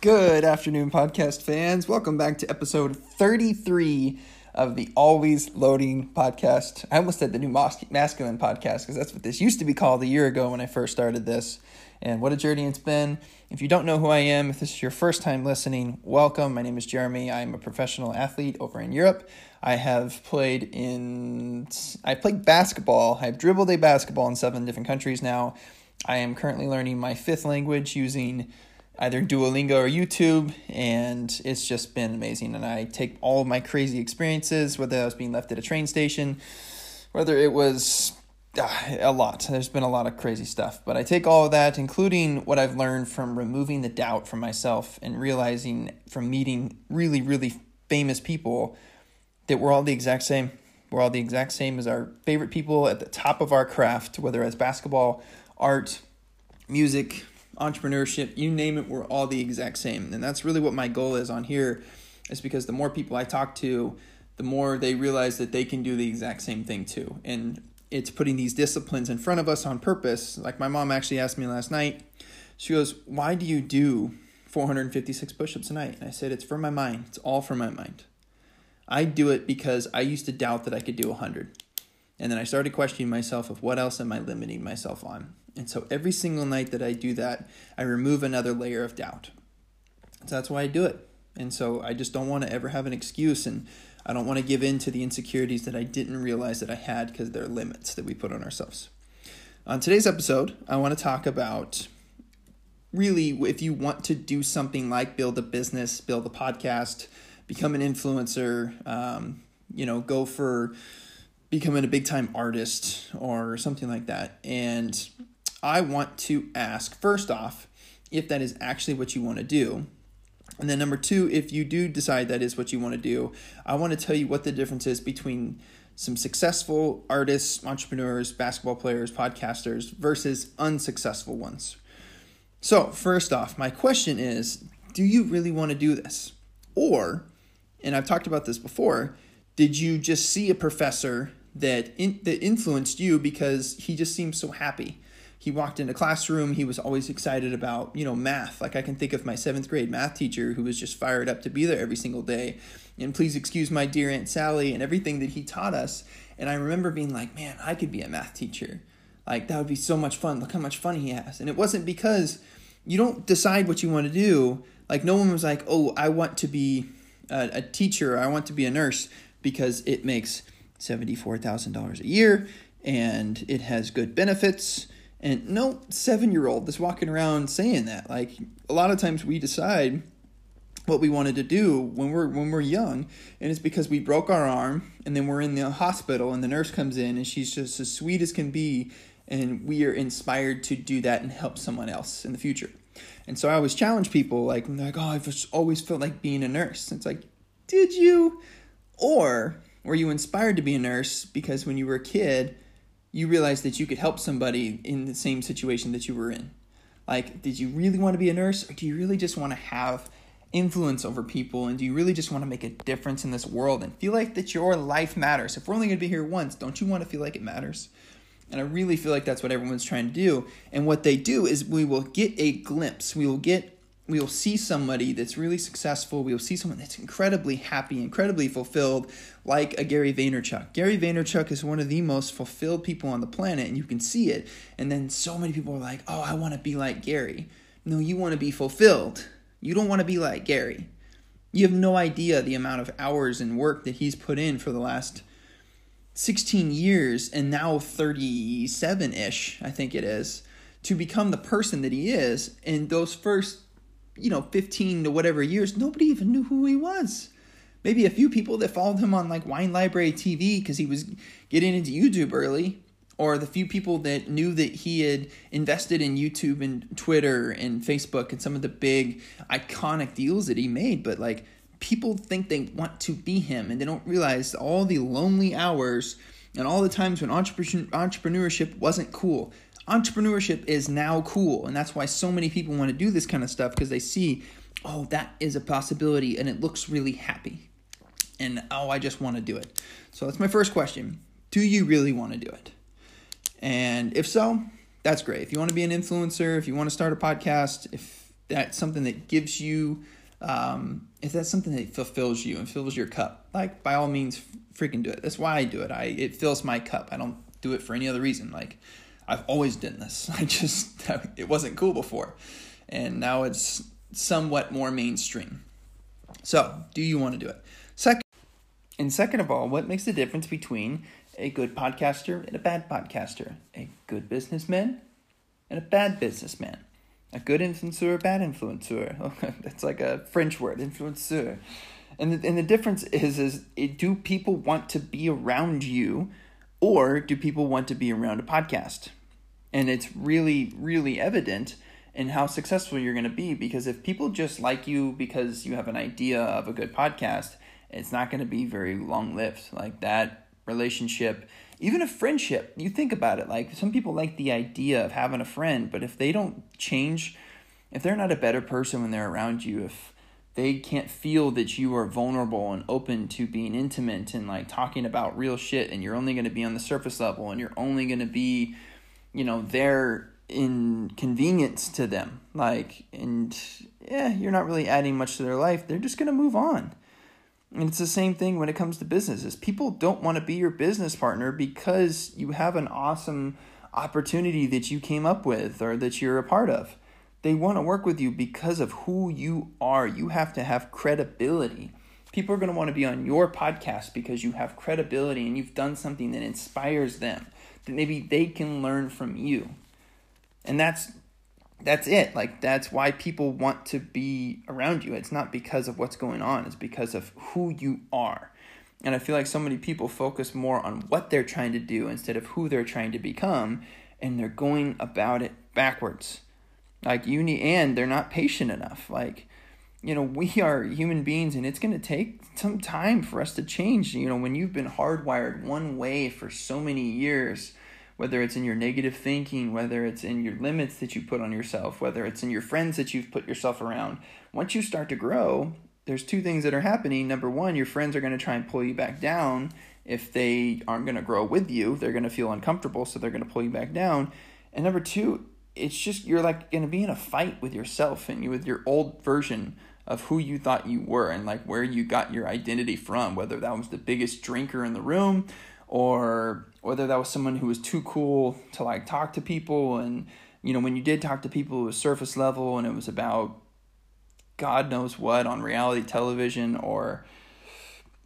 Good afternoon, podcast fans. Welcome back to episode 33 of the Always Loading podcast. I almost said the new mas- masculine podcast because that's what this used to be called a year ago when I first started this. And what a journey it's been. If you don't know who I am, if this is your first time listening, welcome. My name is Jeremy. I'm a professional athlete over in Europe. I have played in I played basketball. I've dribbled a basketball in seven different countries now. I am currently learning my fifth language using either Duolingo or YouTube, and it's just been amazing. And I take all of my crazy experiences, whether I was being left at a train station, whether it was uh, a lot. There's been a lot of crazy stuff, but I take all of that, including what I've learned from removing the doubt from myself and realizing from meeting really, really famous people that we're all the exact same. We're all the exact same as our favorite people at the top of our craft, whether it's basketball, art, music, entrepreneurship, you name it, we're all the exact same. And that's really what my goal is on here, is because the more people I talk to, the more they realize that they can do the exact same thing too. And it's putting these disciplines in front of us on purpose. Like my mom actually asked me last night, she goes, Why do you do 456 push ups a night? And I said, It's for my mind. It's all for my mind. I do it because I used to doubt that I could do 100. And then I started questioning myself of what else am I limiting myself on? And so every single night that I do that, I remove another layer of doubt. So that's why I do it. And so I just don't want to ever have an excuse and I don't want to give in to the insecurities that I didn't realize that I had because they're limits that we put on ourselves. On today's episode, I want to talk about really if you want to do something like build a business, build a podcast, become an influencer, um, you know, go for becoming a big time artist or something like that. And I want to ask first off if that is actually what you want to do. And then number two, if you do decide that is what you want to do, I want to tell you what the difference is between some successful artists, entrepreneurs, basketball players, podcasters versus unsuccessful ones. So, first off, my question is do you really want to do this? Or, and I've talked about this before, did you just see a professor that in, that influenced you because he just seemed so happy? he walked into classroom he was always excited about you know math. Like i can think of my seventh grade math teacher who was just fired up to be there every single day. And please excuse my dear aunt sally and everything that he taught us. And i remember being like man i could be a math teacher. Like that would be so much fun. Look how much fun he has. And it wasn't because you don't decide what you want to do. Like no one was like oh i want to be a, a teacher i want to be a nurse because it makes $74000 a year and it has good benefits and no seven year old that's walking around saying that. Like a lot of times we decide what we wanted to do when we're when we're young and it's because we broke our arm and then we're in the hospital and the nurse comes in and she's just as sweet as can be and we are inspired to do that and help someone else in the future. And so I always challenge people like like oh I've always felt like being a nurse. It's like did you or were you inspired to be a nurse because when you were a kid you realized that you could help somebody in the same situation that you were in. Like, did you really want to be a nurse, or do you really just want to have influence over people, and do you really just want to make a difference in this world and feel like that your life matters? If we're only going to be here once, don't you want to feel like it matters? And I really feel like that's what everyone's trying to do. And what they do is we will get a glimpse, we will get we will see somebody that's really successful. We will see someone that's incredibly happy, incredibly fulfilled, like a Gary Vaynerchuk. Gary Vaynerchuk is one of the most fulfilled people on the planet, and you can see it. And then so many people are like, oh, I want to be like Gary. No, you want to be fulfilled. You don't want to be like Gary. You have no idea the amount of hours and work that he's put in for the last 16 years and now 37 ish, I think it is, to become the person that he is. And those first you know, 15 to whatever years, nobody even knew who he was. Maybe a few people that followed him on like Wine Library TV because he was getting into YouTube early, or the few people that knew that he had invested in YouTube and Twitter and Facebook and some of the big iconic deals that he made. But like people think they want to be him and they don't realize all the lonely hours and all the times when entrepreneurship wasn't cool entrepreneurship is now cool and that's why so many people want to do this kind of stuff because they see oh that is a possibility and it looks really happy and oh i just want to do it so that's my first question do you really want to do it and if so that's great if you want to be an influencer if you want to start a podcast if that's something that gives you, um, if that's something that fulfills you and fills your cup, like by all means, freaking do it. That's why I do it. I it fills my cup. I don't do it for any other reason. Like I've always done this. I just it wasn't cool before, and now it's somewhat more mainstream. So, do you want to do it? Second, and second of all, what makes the difference between a good podcaster and a bad podcaster? A good businessman and a bad businessman. A good influencer, a bad influencer. That's like a French word, influencer. And the, and the difference is, is it, do people want to be around you or do people want to be around a podcast? And it's really, really evident in how successful you're going to be because if people just like you because you have an idea of a good podcast, it's not going to be very long lived. Like that relationship, even a friendship, you think about it. Like some people like the idea of having a friend, but if they don't change, if they're not a better person when they're around you, if they can't feel that you are vulnerable and open to being intimate and like talking about real shit and you're only going to be on the surface level and you're only going to be you know their inconvenience to them. Like and yeah you're not really adding much to their life. They're just going to move on. And it's the same thing when it comes to businesses. People don't want to be your business partner because you have an awesome opportunity that you came up with or that you're a part of. They want to work with you because of who you are. You have to have credibility. People are going to want to be on your podcast because you have credibility and you've done something that inspires them that maybe they can learn from you. And that's that's it. Like that's why people want to be around you. It's not because of what's going on, it's because of who you are. And I feel like so many people focus more on what they're trying to do instead of who they're trying to become, and they're going about it backwards. Like need, and they're not patient enough. Like, you know, we are human beings, and it's going to take some time for us to change. You know, when you've been hardwired one way for so many years, whether it's in your negative thinking, whether it's in your limits that you put on yourself, whether it's in your friends that you've put yourself around, once you start to grow, there's two things that are happening. Number one, your friends are going to try and pull you back down. If they aren't going to grow with you, they're going to feel uncomfortable, so they're going to pull you back down. And number two, it's just you're like going to be in a fight with yourself and you with your old version of who you thought you were and like where you got your identity from, whether that was the biggest drinker in the room or whether that was someone who was too cool to like talk to people. And you know when you did talk to people it was surface level and it was about god knows what on reality television or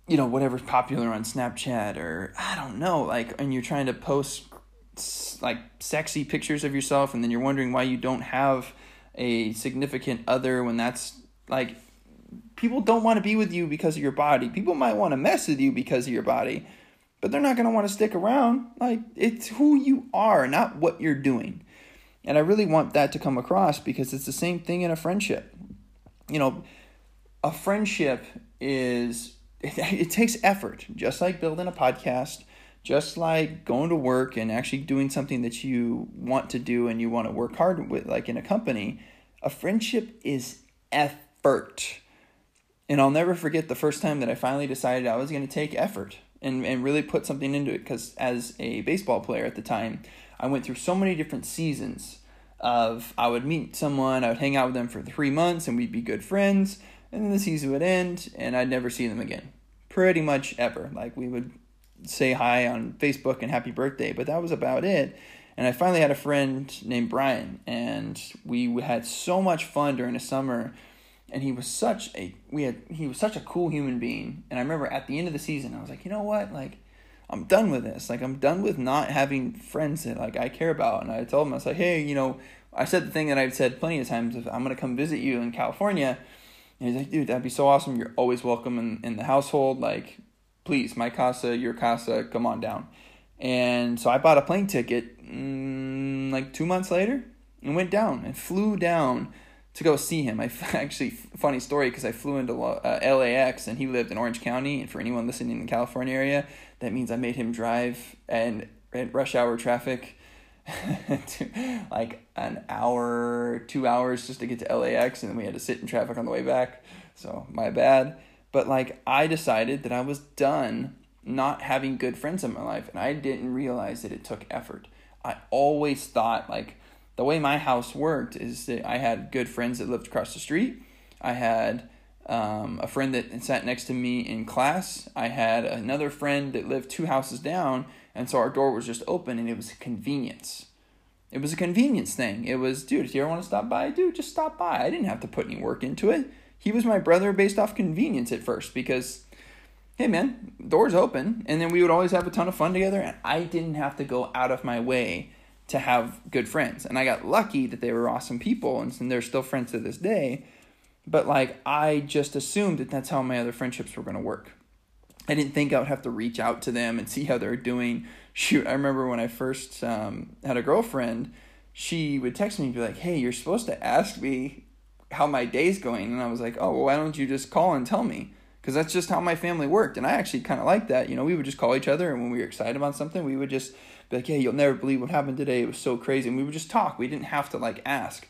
you know whatever's popular on snapchat or i don't know like and you're trying to post like sexy pictures of yourself and then you're wondering why you don't have a significant other when that's like people don't want to be with you because of your body people might want to mess with you because of your body but they're not going to want to stick around. Like, it's who you are, not what you're doing. And I really want that to come across because it's the same thing in a friendship. You know, a friendship is, it, it takes effort, just like building a podcast, just like going to work and actually doing something that you want to do and you want to work hard with, like in a company. A friendship is effort. And I'll never forget the first time that I finally decided I was going to take effort and, and really put something into it because as a baseball player at the time i went through so many different seasons of i would meet someone i would hang out with them for three months and we'd be good friends and then the season would end and i'd never see them again. Pretty much ever. Like we would say hi on facebook and happy birthday but that was about it. And i finally had a friend named brian and we had so much fun during the summer and he was such a we had he was such a cool human being. And i remember at the end of the season i was like you know what? Like i'm done with this. Like i'm done with not having friends that like i care about. And i told him i was like hey you know i said the thing that i've said plenty of times if i'm to come visit you in california. And he's like dude that'd be so awesome. You're always welcome in, in the household. Like please my casa your casa come on down. And so i bought a plane ticket mm, like two months later and went down and flew down to go see him. I actually funny story because I flew into uh, LAX and he lived in Orange County. And for anyone listening in the California area, that means I made him drive and rush hour traffic, to like an hour, two hours just to get to LAX, and then we had to sit in traffic on the way back. So my bad. But like I decided that I was done not having good friends in my life, and I didn't realize that it took effort. I always thought like the way my house worked is that I had good friends that lived across the street. I had um, a friend that sat next to me in class. I had another friend that lived two houses down, and so our door was just open, and it was a convenience. It was a convenience thing. It was, dude, if you ever want to stop by, dude, just stop by. I didn't have to put any work into it. He was my brother based off convenience at first because, hey, man, doors open, and then we would always have a ton of fun together, and I didn't have to go out of my way to have good friends. And I got lucky that they were awesome people, and they're still friends to this day but like I just assumed that that's how my other friendships were going to work. I didn't think I would have to reach out to them and see how they're doing. Shoot, I remember when I first um, had a girlfriend, she would text me and be like, "Hey, you're supposed to ask me how my day's going," and I was like, "Oh, well, why don't you just call and tell me?" Because that's just how my family worked, and I actually kind of liked that. You know, we would just call each other, and when we were excited about something, we would just be like, "Hey, you'll never believe what happened today. It was so crazy," and we would just talk. We didn't have to like ask.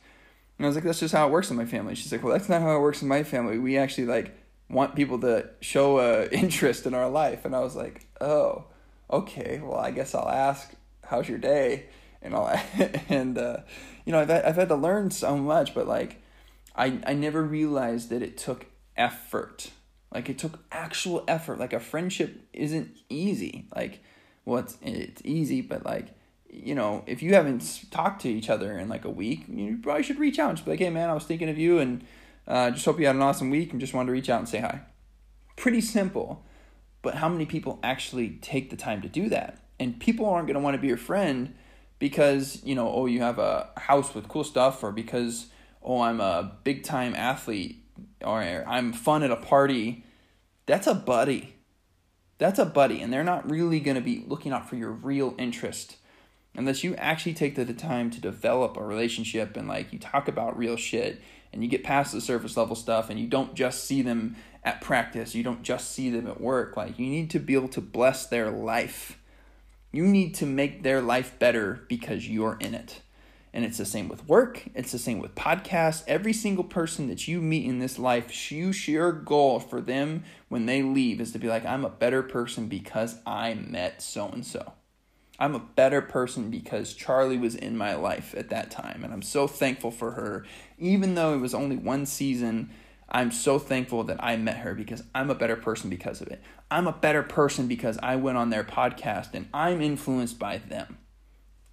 And I was like, that's just how it works in my family. She's like, well, that's not how it works in my family. We actually like want people to show a interest in our life. And I was like, oh, okay. Well, I guess I'll ask, how's your day? And all that. and uh, you know, I've I've had to learn so much, but like, I I never realized that it took effort. Like it took actual effort. Like a friendship isn't easy. Like, well, it's it's easy, but like you know, if you haven't talked to each other in like a week, you probably should reach out and just be like, hey man, I was thinking of you and uh, just hope you had an awesome week and just wanted to reach out and say hi. Pretty simple, but how many people actually take the time to do that? And people aren't going to want to be your friend because, you know, oh, you have a house with cool stuff or because, oh, I'm a big time athlete or I'm fun at a party. That's a buddy. That's a buddy. And they're not really going to be looking out for your real interest unless you actually take the time to develop a relationship and like you talk about real shit and you get past the surface level stuff and you don't just see them at practice, you don't just see them at work. Like you need to be able to bless their life. You need to make their life better because you're in it. And it's the same with work, it's the same with podcasts. Every single person that you meet in this life, you your goal for them when they leave is to be like, I'm a better person because I met so and so. I'm a better person because Charlie was in my life at that time. And I'm so thankful for her. Even though it was only one season, I'm so thankful that I met her because I'm a better person because of it. I'm a better person because I went on their podcast and I'm influenced by them.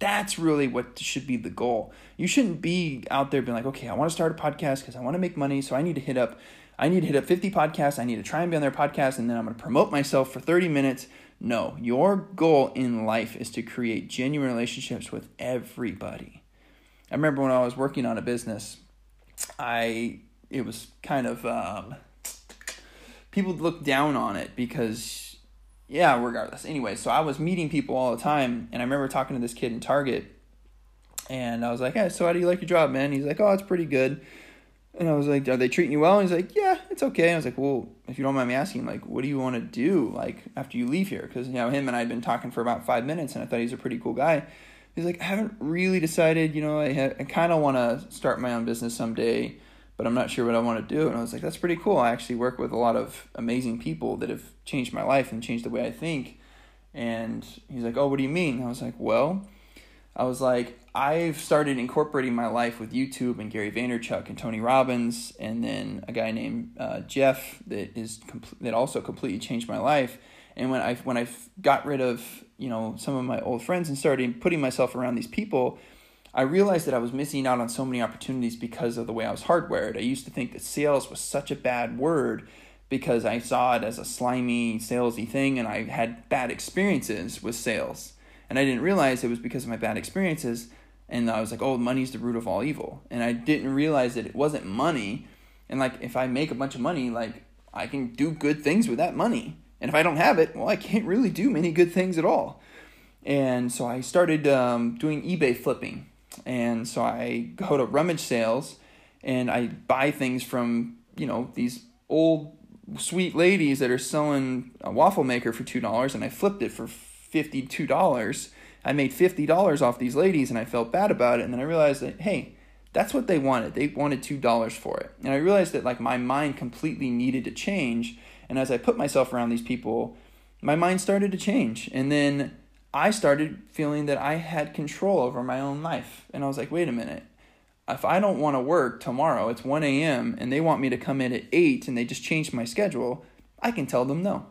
That's really what should be the goal. You shouldn't be out there being like, okay, I want to start a podcast because I want to make money, so I need to hit up I need to hit up 50 podcasts. I need to try and be on their podcast and then I'm going to promote myself for 30 minutes no, your goal in life is to create genuine relationships with everybody. I remember when I was working on a business, I it was kind of um, people looked down on it because yeah, regardless. Anyway, so I was meeting people all the time, and I remember talking to this kid in Target, and I was like, "Hey, so how do you like your job, man?" He's like, "Oh, it's pretty good." And I was like, "Are they treating you well?" And he's like, "Yeah, it's okay." I was like, "Well, if you don't mind me asking, like, what do you want to do, like, after you leave here?" Because you know, him and I had been talking for about five minutes, and I thought he's a pretty cool guy. He's like, "I haven't really decided. You know, I ha- I kind of want to start my own business someday, but I'm not sure what I want to do." And I was like, "That's pretty cool. I actually work with a lot of amazing people that have changed my life and changed the way I think." And he's like, "Oh, what do you mean?" I was like, "Well." I was like, I've started incorporating my life with YouTube and Gary Vaynerchuk and Tony Robbins, and then a guy named uh, Jeff that is that also completely changed my life. And when I when I got rid of you know some of my old friends and started putting myself around these people, I realized that I was missing out on so many opportunities because of the way I was hardwired. I used to think that sales was such a bad word because I saw it as a slimy, salesy thing, and I had bad experiences with sales. And I didn't realize it was because of my bad experiences. And I was like, oh, money's the root of all evil. And I didn't realize that it wasn't money. And like, if I make a bunch of money, like, I can do good things with that money. And if I don't have it, well, I can't really do many good things at all. And so I started um, doing eBay flipping. And so I go to rummage sales and I buy things from, you know, these old sweet ladies that are selling a waffle maker for $2 and I flipped it for $52. I made $50 off these ladies and I felt bad about it. And then I realized that, hey, that's what they wanted. They wanted $2 for it. And I realized that like my mind completely needed to change. And as I put myself around these people, my mind started to change. And then I started feeling that I had control over my own life. And I was like, wait a minute. If I don't want to work tomorrow, it's 1 a.m., and they want me to come in at 8 and they just changed my schedule, I can tell them no.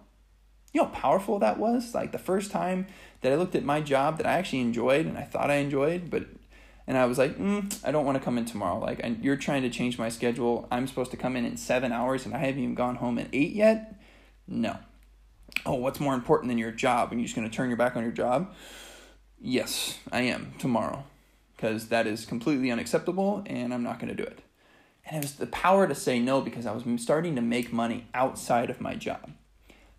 You know how powerful that was? Like the first time that I looked at my job that I actually enjoyed and I thought I enjoyed, but and I was like, mm, I don't want to come in tomorrow. Like, you're trying to change my schedule. I'm supposed to come in in seven hours, and I haven't even gone home at eight yet. No, oh, what's more important than your job? And you're just going to turn your back on your job? Yes, I am tomorrow because that is completely unacceptable and I'm not going to do it. And it was the power to say no because I was starting to make money outside of my job.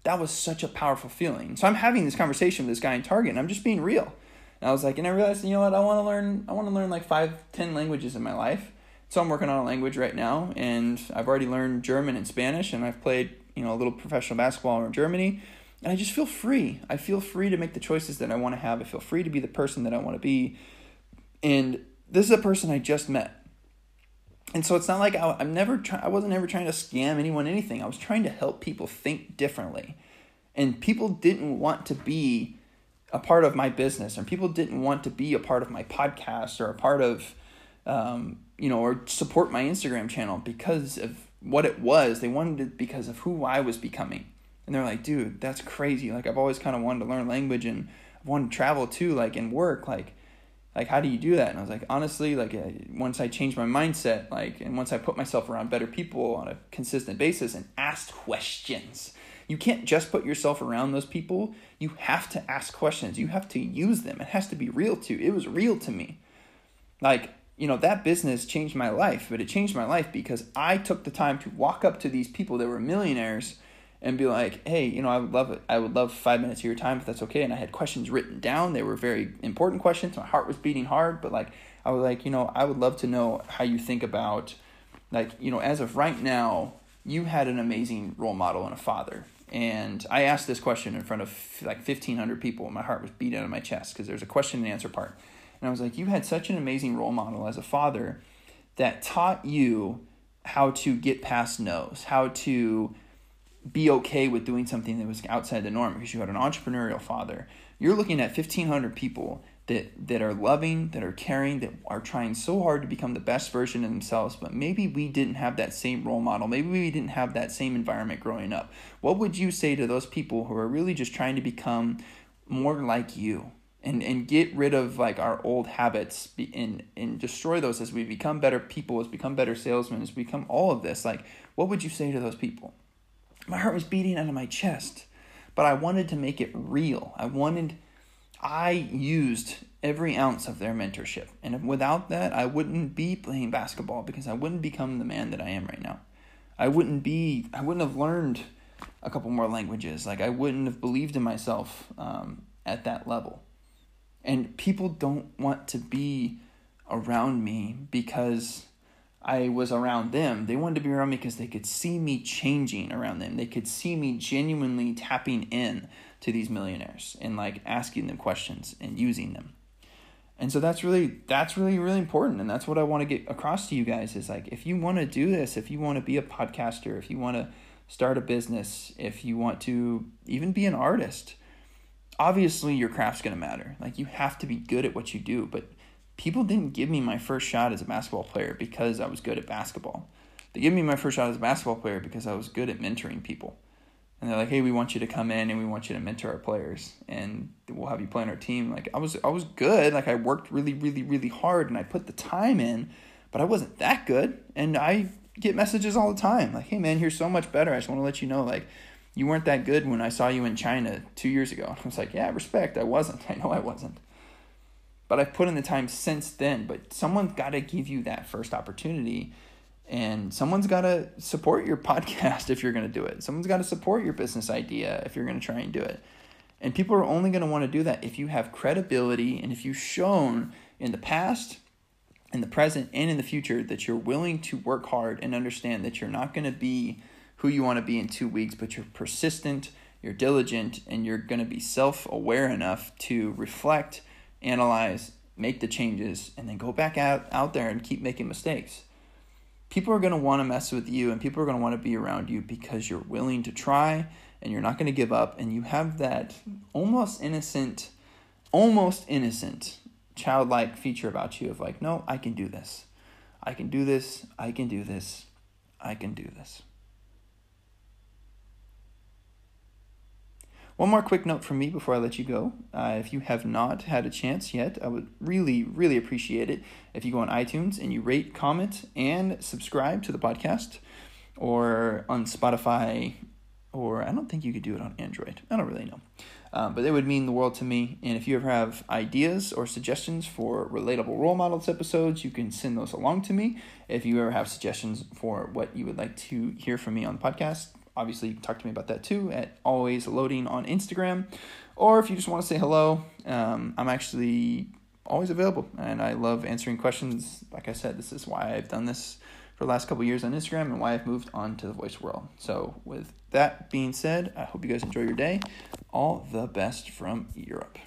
That was such a powerful feeling. So I'm having this conversation with this guy in Target and I'm just being real. And I was like, and I realized, you know what, I want to learn, I want to learn like five, ten languages in my life. So I'm working on a language right now and I've already learned German and Spanish and I've played you know a little professional basketball in Germany, and I just feel free. I feel free to make the choices that I want to have. I feel free to be the person that I want to be, and this is a person I just met. And so it's not like I, I'm never try, I wasn't ever trying to scam anyone anything. I was trying to help people think differently. And people didn't want to be a part of my business and people didn't want to be a part of my podcast or a part of um, you know or support my instagram channel because of what it was. They wanted it because of who I was becoming. And they're like, dude, that's crazy. Like I've always kind of wanted to learn language and I wanted to travel too, like in work. Like, like how do you do that? And I was like, honestly, like once I changed my mindset, like, and once I put myself around better people on a consistent basis and asked questions. You can't just put yourself around those people. You have to ask questions. You have to use them. It has to be real too. It was real to me. Like you know, that business changed my life, but it changed my life because I took the time to walk up to these people that were millionaires and be like, "Hey, you know, I would love it. I would love 5 minutes of your time if that's okay." And I had questions written down. They were very important questions. My heart was beating hard, but like I was like, "You know, I would love to know how you think about like, you know, as of right now, you had an amazing role model and a father." And I asked this question in front of like 1500 people and my heart was beating out of my chest because there's a question and answer part. And I was like, You had such an amazing role model as a father that taught you how to get past no's, how to be okay with doing something that was outside the norm because you had an entrepreneurial father. You're looking at 1,500 people that, that are loving, that are caring, that are trying so hard to become the best version of themselves, but maybe we didn't have that same role model. Maybe we didn't have that same environment growing up. What would you say to those people who are really just trying to become more like you? And and get rid of like our old habits and and destroy those as we become better people as become better salesmen as we become all of this like what would you say to those people? My heart was beating out of my chest but i wanted to make it real. I wanted i used every ounce of their mentorship and without that i wouldn't be playing basketball because i wouldn't become the man that i am right now. I wouldn't be i wouldn't have learned a couple more languages. Like i wouldn't have believed in myself um, at that level and people don't want to be around me because I was around them. They wanted to be around me because they could see me changing around them. They could see me genuinely tapping in to these millionaires and like asking them questions and using them. And so that's really that's really really important and that's what I want to get across to you guys is like if you want to do this, if you want to be a podcaster, if you want to start a business, if you want to even be an artist, obviously your craft's going to matter. Like you have to be good at what you do, but people didn't give me my first shot as a basketball player because I was good at basketball. They gave me my first shot as a basketball player because I was good at mentoring people. And they're like, "Hey, we want you to come in and we want you to mentor our players and we'll have you play on our team." Like I was I was good. Like I worked really really really hard and I put the time in, but I wasn't that good. And I get messages all the time like, "Hey man, you're so much better. I just want to let you know like you weren't that good when I saw you in China two years ago. I was like, yeah, respect. I wasn't. I know I wasn't. But I've put in the time since then. But someone's got to give you that first opportunity. And someone's got to support your podcast if you're going to do it. Someone's got to support your business idea if you're going to try and do it. And people are only going to want to do that if you have credibility and if you've shown in the past, in the present, and in the future that you're willing to work hard and understand that you're not going to be who you want to be in two weeks, but you're persistent, you're diligent, and you're going to be self aware enough to reflect, analyze, make the changes, and then go back out, out there and keep making mistakes. People are going to want to mess with you and people are going to want to be around you because you're willing to try and you're not going to give up and you have that almost innocent almost innocent, childlike feature about you of like, no, I can do this. I can do this. I can do this. I can do this. One more quick note from me before I let you go. Uh, if you have not had a chance yet, I would really, really appreciate it if you go on iTunes and you rate, comment, and subscribe to the podcast or on Spotify, or I don't think you could do it on Android. I don't really know. Um, but it would mean the world to me. And if you ever have ideas or suggestions for relatable role models episodes, you can send those along to me. If you ever have suggestions for what you would like to hear from me on the podcast, obviously you can talk to me about that too at always loading on Instagram. Or if you just want to say hello, um, I'm actually always available and I love answering questions. Like I said, this is why I've done this for the last couple years on Instagram and why I've moved on to the voice world. So, with that being said, I hope you guys enjoy your day. All the best from Europe.